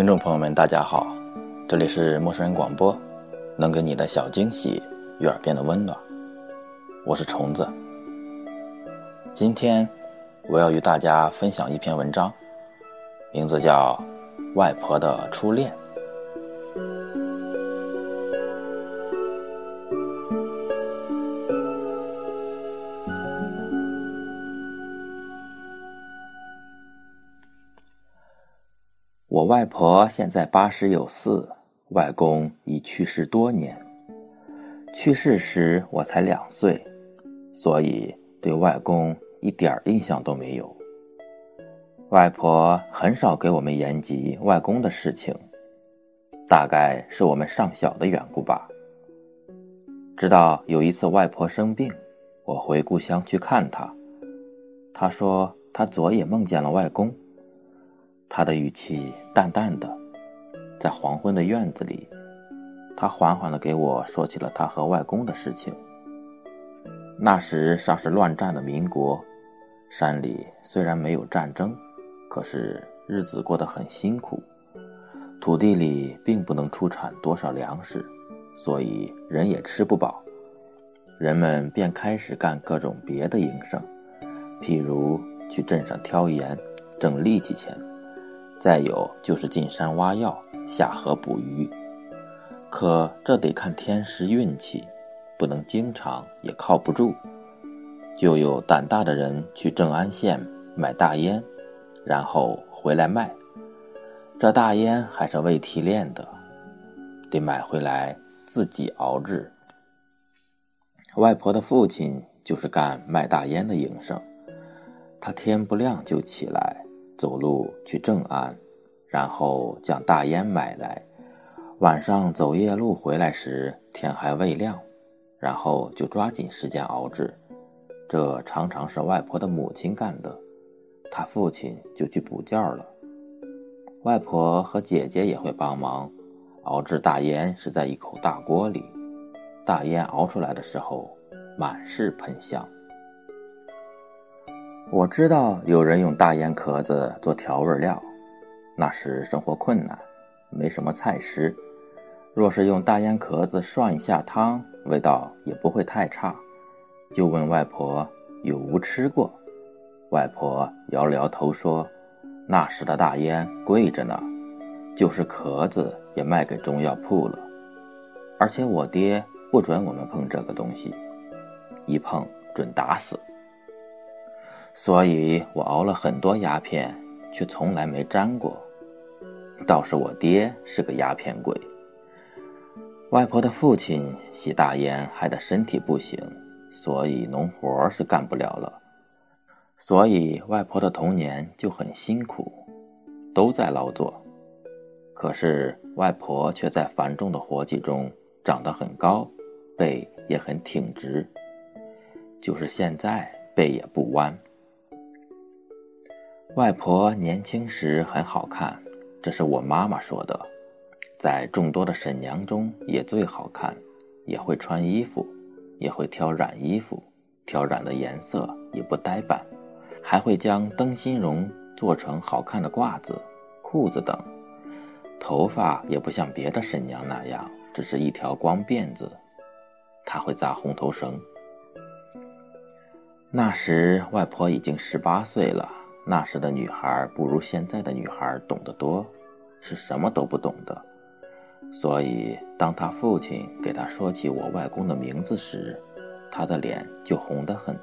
听众朋友们，大家好，这里是陌生人广播，能给你的小惊喜与耳边的温暖，我是虫子。今天我要与大家分享一篇文章，名字叫《外婆的初恋》。我外婆现在八十有四，外公已去世多年。去世时我才两岁，所以对外公一点印象都没有。外婆很少给我们言及外公的事情，大概是我们尚小的缘故吧。直到有一次外婆生病，我回故乡去看她，她说她昨夜梦见了外公。他的语气淡淡的，在黄昏的院子里，他缓缓地给我说起了他和外公的事情。那时尚是乱战的民国，山里虽然没有战争，可是日子过得很辛苦，土地里并不能出产多少粮食，所以人也吃不饱，人们便开始干各种别的营生，譬如去镇上挑盐，挣力气钱。再有就是进山挖药、下河捕鱼，可这得看天时运气，不能经常，也靠不住。就有胆大的人去正安县买大烟，然后回来卖。这大烟还是未提炼的，得买回来自己熬制。外婆的父亲就是干卖大烟的营生，他天不亮就起来。走路去正安，然后将大烟买来。晚上走夜路回来时，天还未亮，然后就抓紧时间熬制。这常常是外婆的母亲干的，她父亲就去补觉了。外婆和姐姐也会帮忙。熬制大烟是在一口大锅里，大烟熬出来的时候，满是喷香。我知道有人用大烟壳子做调味料，那时生活困难，没什么菜食。若是用大烟壳子涮一下汤，味道也不会太差。就问外婆有无吃过，外婆摇了摇头说：“那时的大烟贵着呢，就是壳子也卖给中药铺了。而且我爹不准我们碰这个东西，一碰准打死。”所以我熬了很多鸦片，却从来没沾过。倒是我爹是个鸦片鬼。外婆的父亲吸大烟，害得身体不行，所以农活是干不了了。所以外婆的童年就很辛苦，都在劳作。可是外婆却在繁重的活计中长得很高，背也很挺直。就是现在背也不弯。外婆年轻时很好看，这是我妈妈说的，在众多的婶娘中也最好看，也会穿衣服，也会挑染衣服，挑染的颜色也不呆板，还会将灯芯绒做成好看的褂子、裤子等。头发也不像别的婶娘那样，只是一条光辫子，她会扎红头绳。那时外婆已经十八岁了。那时的女孩不如现在的女孩懂得多，是什么都不懂的。所以，当他父亲给他说起我外公的名字时，他的脸就红得很，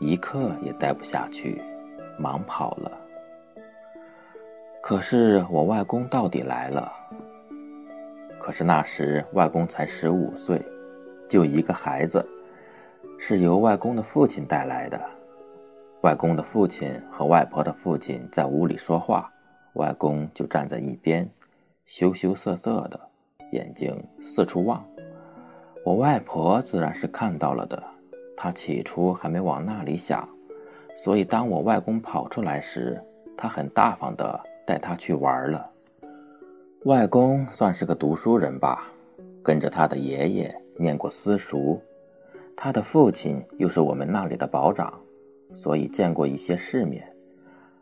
一刻也待不下去，忙跑了。可是我外公到底来了。可是那时外公才十五岁，就一个孩子，是由外公的父亲带来的。外公的父亲和外婆的父亲在屋里说话，外公就站在一边，羞羞涩涩的，眼睛四处望。我外婆自然是看到了的，她起初还没往那里想，所以当我外公跑出来时，她很大方的带他去玩了。外公算是个读书人吧，跟着他的爷爷念过私塾，他的父亲又是我们那里的保长。所以见过一些世面，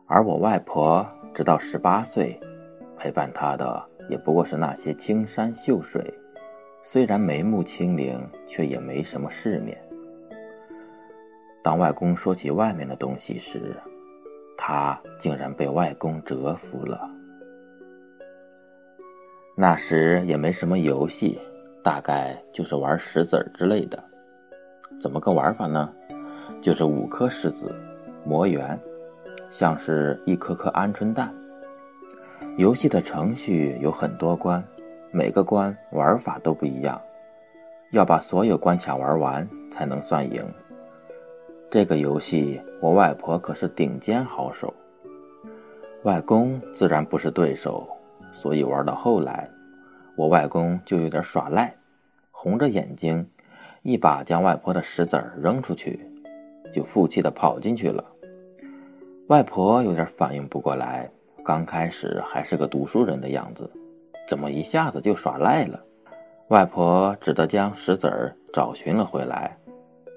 而我外婆直到十八岁，陪伴她的也不过是那些青山秀水，虽然眉目清灵，却也没什么世面。当外公说起外面的东西时，他竟然被外公折服了。那时也没什么游戏，大概就是玩石子儿之类的。怎么个玩法呢？就是五颗石子磨圆，像是一颗颗鹌鹑蛋。游戏的程序有很多关，每个关玩法都不一样，要把所有关卡玩完才能算赢。这个游戏我外婆可是顶尖好手，外公自然不是对手，所以玩到后来，我外公就有点耍赖，红着眼睛，一把将外婆的石子扔出去。就负气的跑进去了。外婆有点反应不过来，刚开始还是个读书人的样子，怎么一下子就耍赖了？外婆只得将石子儿找寻了回来，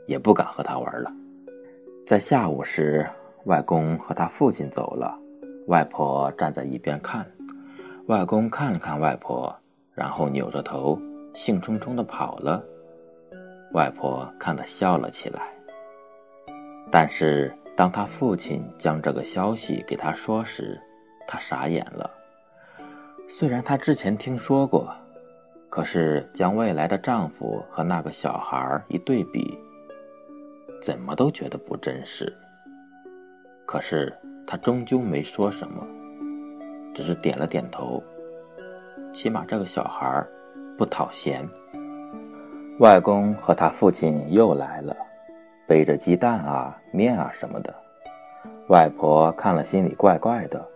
也不敢和他玩了。在下午时，外公和他父亲走了，外婆站在一边看。外公看了看外婆，然后扭着头，兴冲冲地跑了。外婆看得笑了起来。但是，当他父亲将这个消息给他说时，他傻眼了。虽然他之前听说过，可是将未来的丈夫和那个小孩一对比，怎么都觉得不真实。可是他终究没说什么，只是点了点头。起码这个小孩不讨嫌。外公和他父亲又来了。背着鸡蛋啊、面啊什么的，外婆看了心里怪怪的，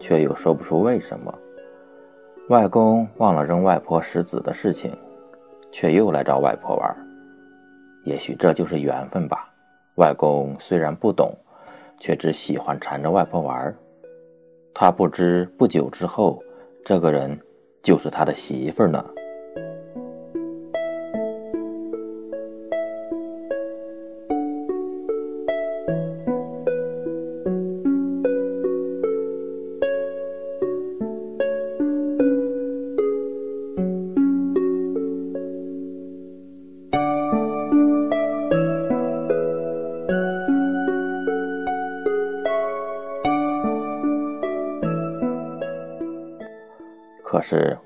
却又说不出为什么。外公忘了扔外婆石子的事情，却又来找外婆玩。也许这就是缘分吧。外公虽然不懂，却只喜欢缠着外婆玩。他不知不久之后，这个人就是他的媳妇呢。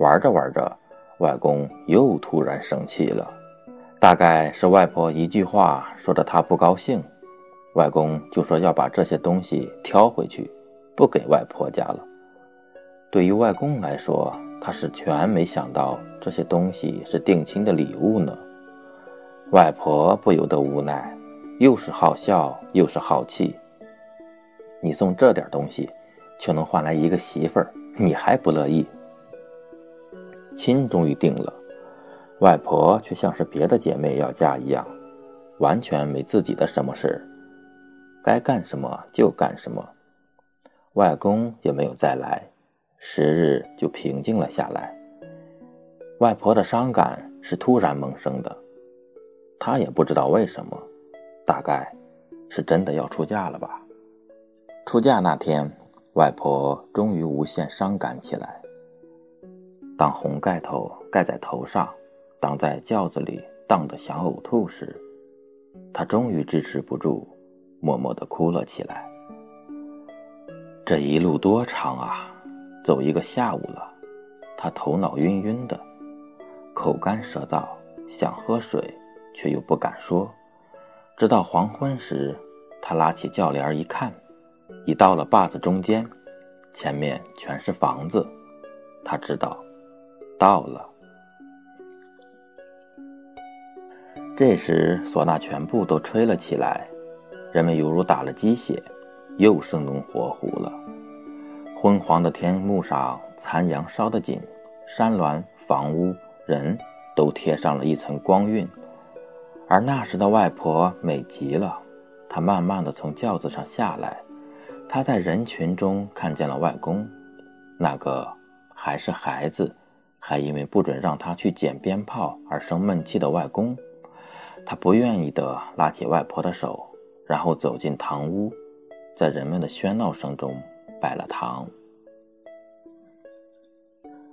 玩着玩着，外公又突然生气了，大概是外婆一句话说的他不高兴，外公就说要把这些东西挑回去，不给外婆家了。对于外公来说，他是全没想到这些东西是定亲的礼物呢。外婆不由得无奈，又是好笑又是好气。你送这点东西，却能换来一个媳妇儿，你还不乐意？亲终于定了，外婆却像是别的姐妹要嫁一样，完全没自己的什么事该干什么就干什么。外公也没有再来，时日就平静了下来。外婆的伤感是突然萌生的，她也不知道为什么，大概是真的要出嫁了吧。出嫁那天，外婆终于无限伤感起来。当红盖头盖在头上，挡在轿子里荡得想呕吐时，他终于支持不住，默默地哭了起来。这一路多长啊，走一个下午了，他头脑晕晕的，口干舌燥，想喝水，却又不敢说。直到黄昏时，他拉起轿帘一看，已到了坝子中间，前面全是房子，他知道。到了。这时，唢呐全部都吹了起来，人们犹如打了鸡血，又生龙活虎了。昏黄的天幕上，残阳烧得紧，山峦、房屋、人都贴上了一层光晕。而那时的外婆美极了，她慢慢的从轿子上下来，她在人群中看见了外公，那个还是孩子。还因为不准让他去捡鞭炮而生闷气的外公，他不愿意的拉起外婆的手，然后走进堂屋，在人们的喧闹声中拜了堂。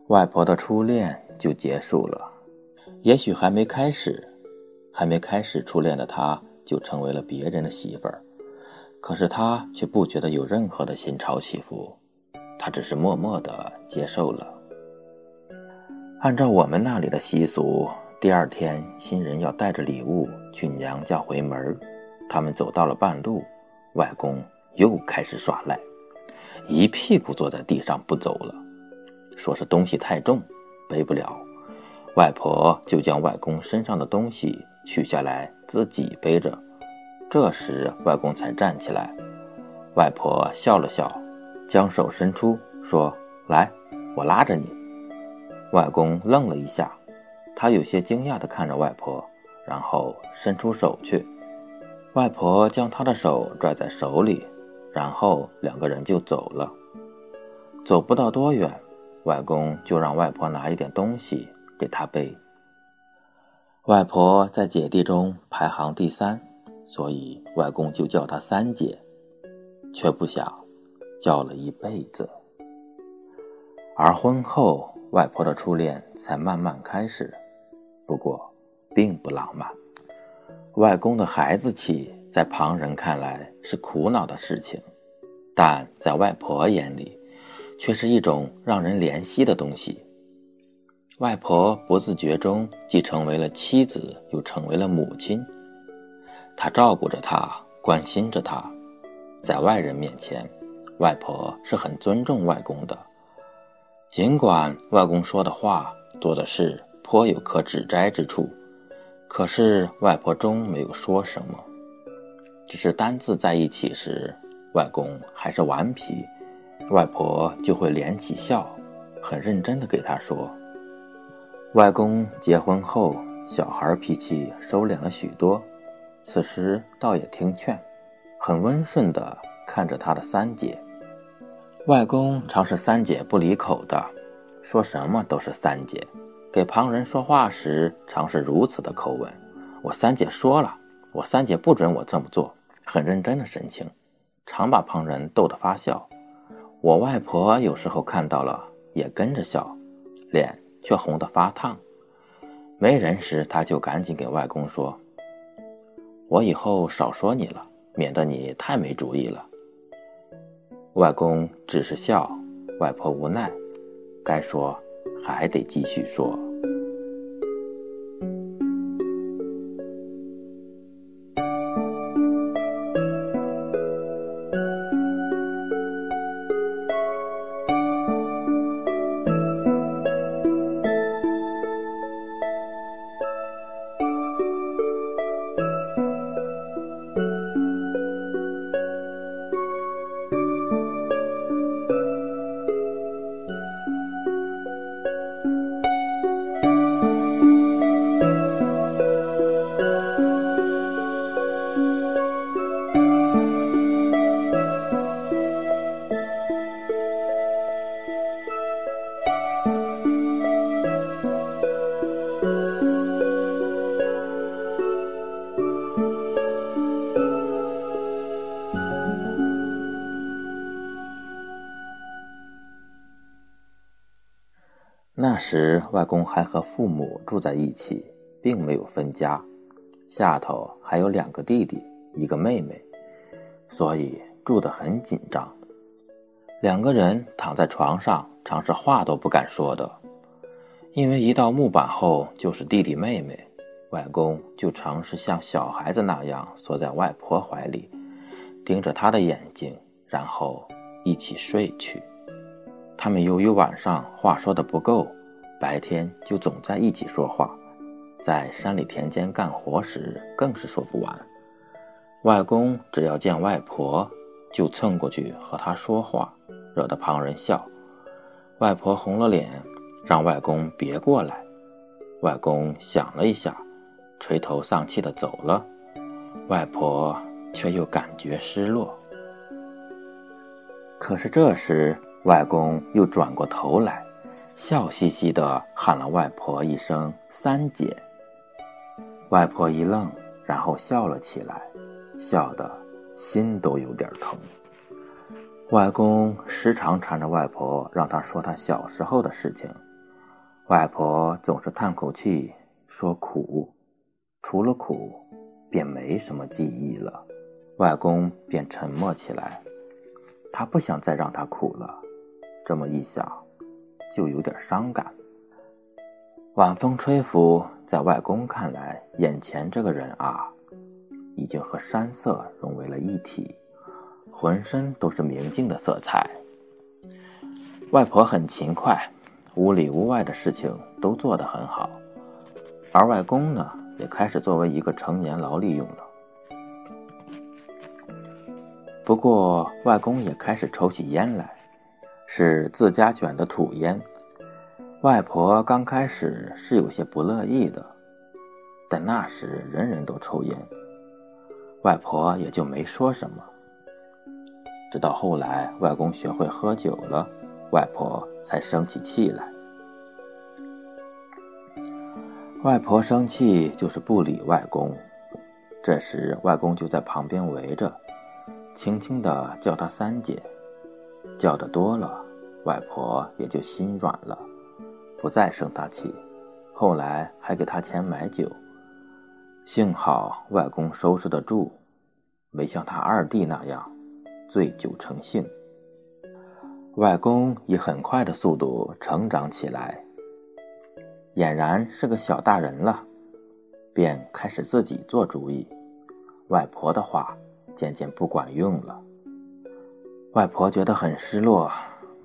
外婆的初恋就结束了。也许还没开始，还没开始初恋的她就成为了别人的媳妇儿。可是她却不觉得有任何的心潮起伏，她只是默默的接受了。按照我们那里的习俗，第二天新人要带着礼物去娘家回门他们走到了半路，外公又开始耍赖，一屁股坐在地上不走了，说是东西太重，背不了。外婆就将外公身上的东西取下来自己背着。这时，外公才站起来。外婆笑了笑，将手伸出，说：“来，我拉着你。”外公愣了一下，他有些惊讶地看着外婆，然后伸出手去。外婆将他的手拽在手里，然后两个人就走了。走不到多远，外公就让外婆拿一点东西给他背。外婆在姐弟中排行第三。所以外公就叫她三姐，却不想叫了一辈子。而婚后，外婆的初恋才慢慢开始，不过并不浪漫。外公的孩子气，在旁人看来是苦恼的事情，但在外婆眼里，却是一种让人怜惜的东西。外婆不自觉中既成为了妻子，又成为了母亲。他照顾着他，关心着他，在外人面前，外婆是很尊重外公的。尽管外公说的话、做的事颇有可指摘之处，可是外婆终没有说什么。只是单自在一起时，外公还是顽皮，外婆就会敛起笑，很认真地给他说。外公结婚后，小孩脾气收敛了许多。此时倒也听劝，很温顺地看着他的三姐。外公常是三姐不离口的，说什么都是三姐。给旁人说话时，常是如此的口吻。我三姐说了，我三姐不准我这么做，很认真的神情，常把旁人逗得发笑。我外婆有时候看到了，也跟着笑，脸却红得发烫。没人时，她就赶紧给外公说。我以后少说你了，免得你太没主意了。外公只是笑，外婆无奈，该说还得继续说。那时，外公还和父母住在一起，并没有分家，下头还有两个弟弟，一个妹妹，所以住得很紧张。两个人躺在床上，常是话都不敢说的，因为一到木板后就是弟弟妹妹，外公就常是像小孩子那样缩在外婆怀里，盯着她的眼睛，然后一起睡去。他们由于晚上话说的不够，白天就总在一起说话，在山里田间干活时更是说不完。外公只要见外婆，就蹭过去和她说话，惹得旁人笑。外婆红了脸，让外公别过来。外公想了一下，垂头丧气的走了。外婆却又感觉失落。可是这时。外公又转过头来，笑嘻嘻地喊了外婆一声“三姐”。外婆一愣，然后笑了起来，笑得心都有点疼。外公时常缠着外婆，让她说他小时候的事情，外婆总是叹口气说苦，除了苦，便没什么记忆了。外公便沉默起来，他不想再让她苦了。这么一想，就有点伤感。晚风吹拂，在外公看来，眼前这个人啊，已经和山色融为了一体，浑身都是明净的色彩。外婆很勤快，屋里屋外的事情都做得很好，而外公呢，也开始作为一个成年劳力用了。不过，外公也开始抽起烟来，是自家卷的土烟。外婆刚开始是有些不乐意的，但那时人人都抽烟，外婆也就没说什么。直到后来，外公学会喝酒了，外婆才生起气来。外婆生气就是不理外公，这时外公就在旁边围着，轻轻地叫她三姐，叫的多了，外婆也就心软了。不再生他气，后来还给他钱买酒。幸好外公收拾得住，没像他二弟那样醉酒成性。外公以很快的速度成长起来，俨然是个小大人了，便开始自己做主意。外婆的话渐渐不管用了，外婆觉得很失落。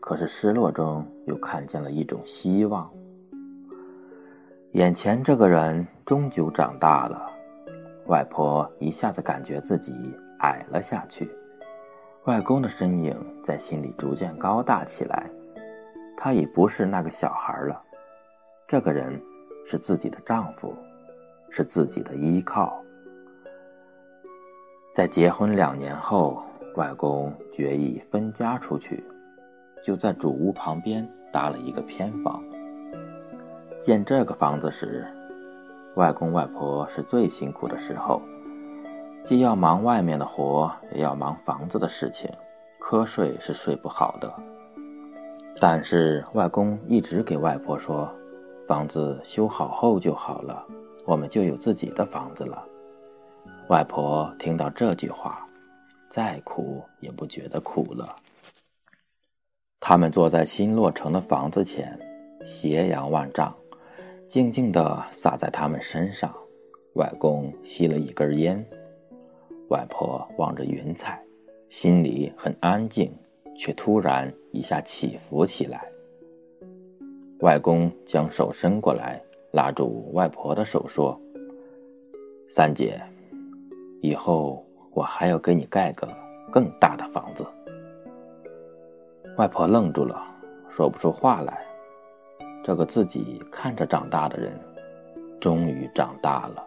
可是失落中又看见了一种希望。眼前这个人终究长大了，外婆一下子感觉自己矮了下去。外公的身影在心里逐渐高大起来，他已不是那个小孩了。这个人是自己的丈夫，是自己的依靠。在结婚两年后，外公决意分家出去。就在主屋旁边搭了一个偏房。建这个房子时，外公外婆是最辛苦的时候，既要忙外面的活，也要忙房子的事情，瞌睡是睡不好的。但是外公一直给外婆说：“房子修好后就好了，我们就有自己的房子了。”外婆听到这句话，再苦也不觉得苦了。他们坐在新落成的房子前，斜阳万丈，静静地洒在他们身上。外公吸了一根烟，外婆望着云彩，心里很安静，却突然一下起伏起来。外公将手伸过来，拉住外婆的手说：“三姐，以后我还要给你盖个更大的房子。”外婆愣住了，说不出话来。这个自己看着长大的人，终于长大了。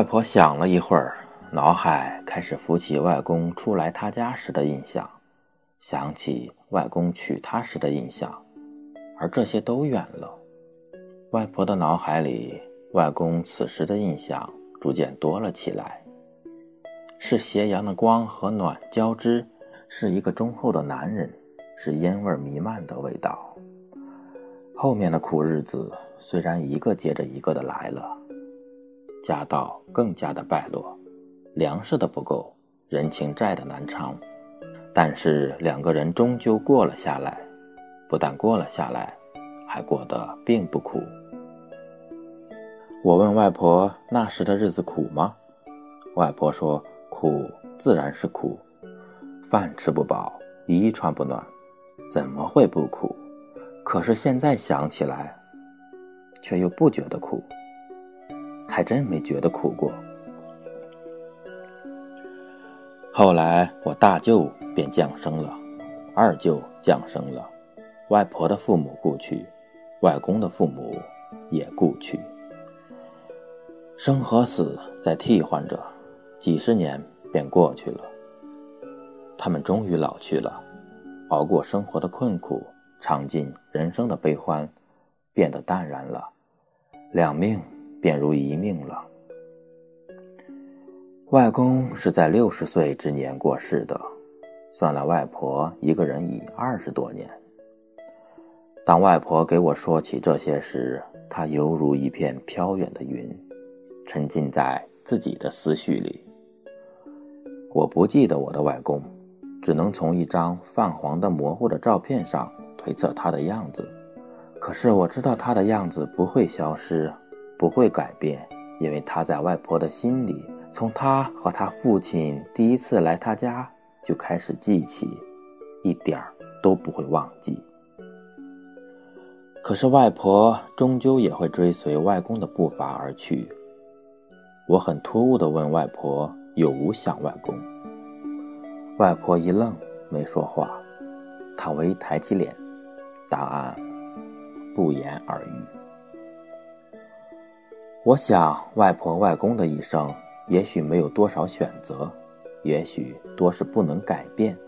外婆想了一会儿，脑海开始浮起外公初来她家时的印象，想起外公娶她时的印象，而这些都远了。外婆的脑海里，外公此时的印象逐渐多了起来，是斜阳的光和暖交织，是一个忠厚的男人，是烟味弥漫的味道。后面的苦日子虽然一个接着一个的来了。家道更加的败落，粮食的不够，人情债的难偿，但是两个人终究过了下来，不但过了下来，还过得并不苦。我问外婆那时的日子苦吗？外婆说苦自然是苦，饭吃不饱，衣穿不暖，怎么会不苦？可是现在想起来，却又不觉得苦。还真没觉得苦过。后来我大舅便降生了，二舅降生了，外婆的父母故去，外公的父母也故去。生和死在替换着，几十年便过去了。他们终于老去了，熬过生活的困苦，尝尽人生的悲欢，变得淡然了。两命便如一命了。外公是在六十岁之年过世的，算了外婆一个人已二十多年。当外婆给我说起这些时，她犹如一片飘远的云，沉浸在自己的思绪里。我不记得我的外公，只能从一张泛黄的模糊的照片上推测他的样子。可是我知道他的样子不会消失，不会改变，因为他在外婆的心里，从他和他父亲第一次来他家就开始记起，一点儿都不会忘记。可是外婆终究也会追随外公的步伐而去。我很突兀地问外婆有无想外公，外婆一愣，没说话。她微抬起脸，答案。不言而喻。我想，外婆外公的一生，也许没有多少选择，也许多是不能改变，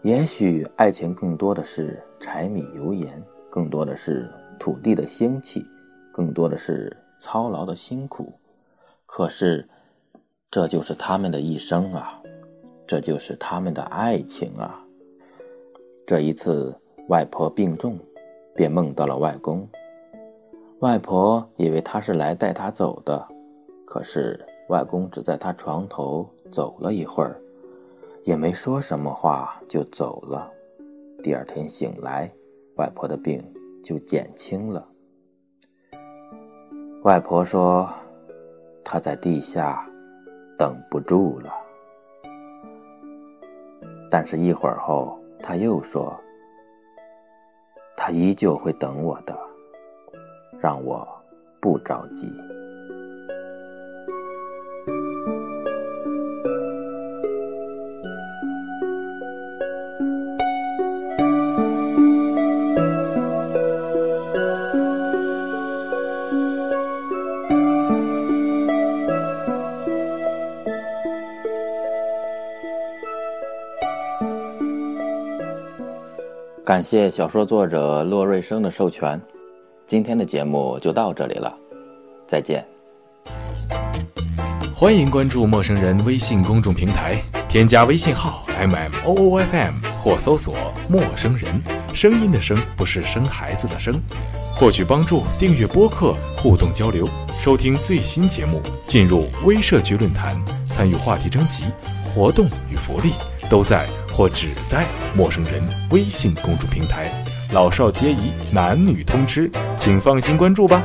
也许爱情更多的是柴米油盐，更多的是土地的兴起，更多的是操劳的辛苦。可是，这就是他们的一生啊，这就是他们的爱情啊。这一次，外婆病重。便梦到了外公，外婆以为他是来带她走的，可是外公只在她床头走了一会儿，也没说什么话就走了。第二天醒来，外婆的病就减轻了。外婆说：“她在地下等不住了。”但是，一会儿后，她又说。他依旧会等我的，让我不着急。感谢小说作者骆瑞生的授权，今天的节目就到这里了，再见。欢迎关注陌生人微信公众平台，添加微信号 m m o o f m 或搜索“陌生人”，声音的声不是生孩子的生。获取帮助，订阅播客，互动交流，收听最新节目，进入微社区论坛，参与话题征集，活动与福利都在。或只在陌生人微信公众平台，老少皆宜，男女通吃，请放心关注吧。